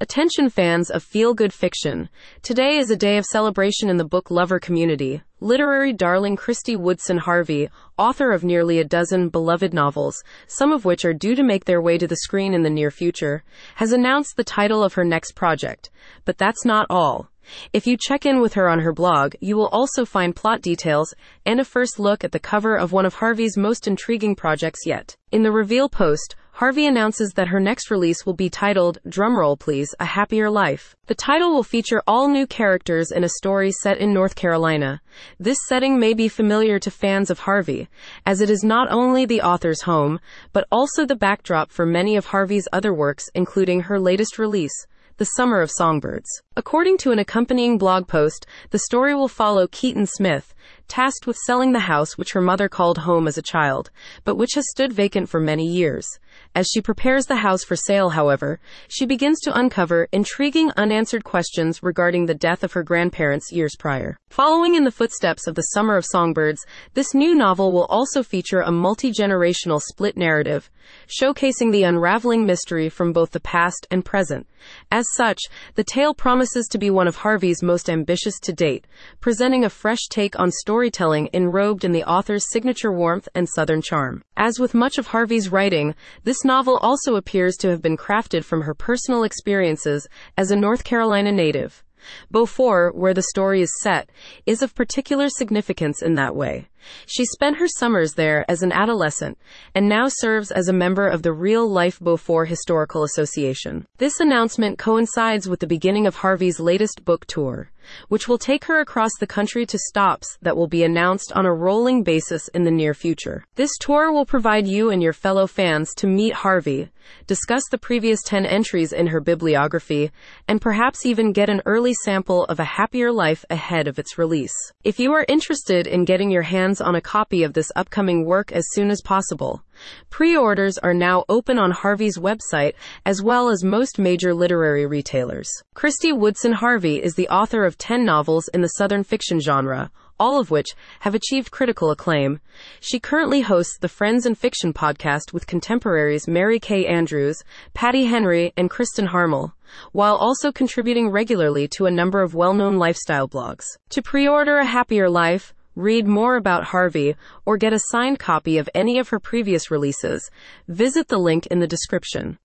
Attention fans of feel good fiction. Today is a day of celebration in the book lover community. Literary darling Kristy Woodson Harvey, author of nearly a dozen beloved novels, some of which are due to make their way to the screen in the near future, has announced the title of her next project. But that's not all. If you check in with her on her blog, you will also find plot details and a first look at the cover of one of Harvey's most intriguing projects yet. In the reveal post, Harvey announces that her next release will be titled, drumroll please, A Happier Life. The title will feature all new characters in a story set in North Carolina. This setting may be familiar to fans of Harvey, as it is not only the author's home, but also the backdrop for many of Harvey's other works, including her latest release, the Summer of Songbirds. According to an accompanying blog post, the story will follow Keaton Smith, tasked with selling the house which her mother called home as a child, but which has stood vacant for many years. As she prepares the house for sale, however, she begins to uncover intriguing unanswered questions regarding the death of her grandparents years prior. Following in the footsteps of The Summer of Songbirds, this new novel will also feature a multi generational split narrative, showcasing the unraveling mystery from both the past and present. As such, the tale promises to be one of Harvey's most ambitious to date, presenting a fresh take on storytelling enrobed in the author's signature warmth and southern charm. As with much of Harvey's writing, this novel also appears to have been crafted from her personal experiences as a North Carolina native. Beaufort, where the story is set, is of particular significance in that way. She spent her summers there as an adolescent and now serves as a member of the Real Life Beaufort Historical Association. This announcement coincides with the beginning of Harvey's latest book tour, which will take her across the country to stops that will be announced on a rolling basis in the near future. This tour will provide you and your fellow fans to meet Harvey, discuss the previous 10 entries in her bibliography, and perhaps even get an early sample of a happier life ahead of its release. If you are interested in getting your hands on a copy of this upcoming work as soon as possible, Pre-orders are now open on Harvey's website as well as most major literary retailers. Kristy Woodson Harvey is the author of 10 novels in the Southern fiction genre, all of which have achieved critical acclaim. She currently hosts the Friends and Fiction podcast with contemporaries Mary Kay Andrews, Patti Henry, and Kristin Harmel, while also contributing regularly to a number of well-known lifestyle blogs. To pre-order A Happier Life, read more about Harvey, or get a signed copy of any of her previous releases, visit the link in the description.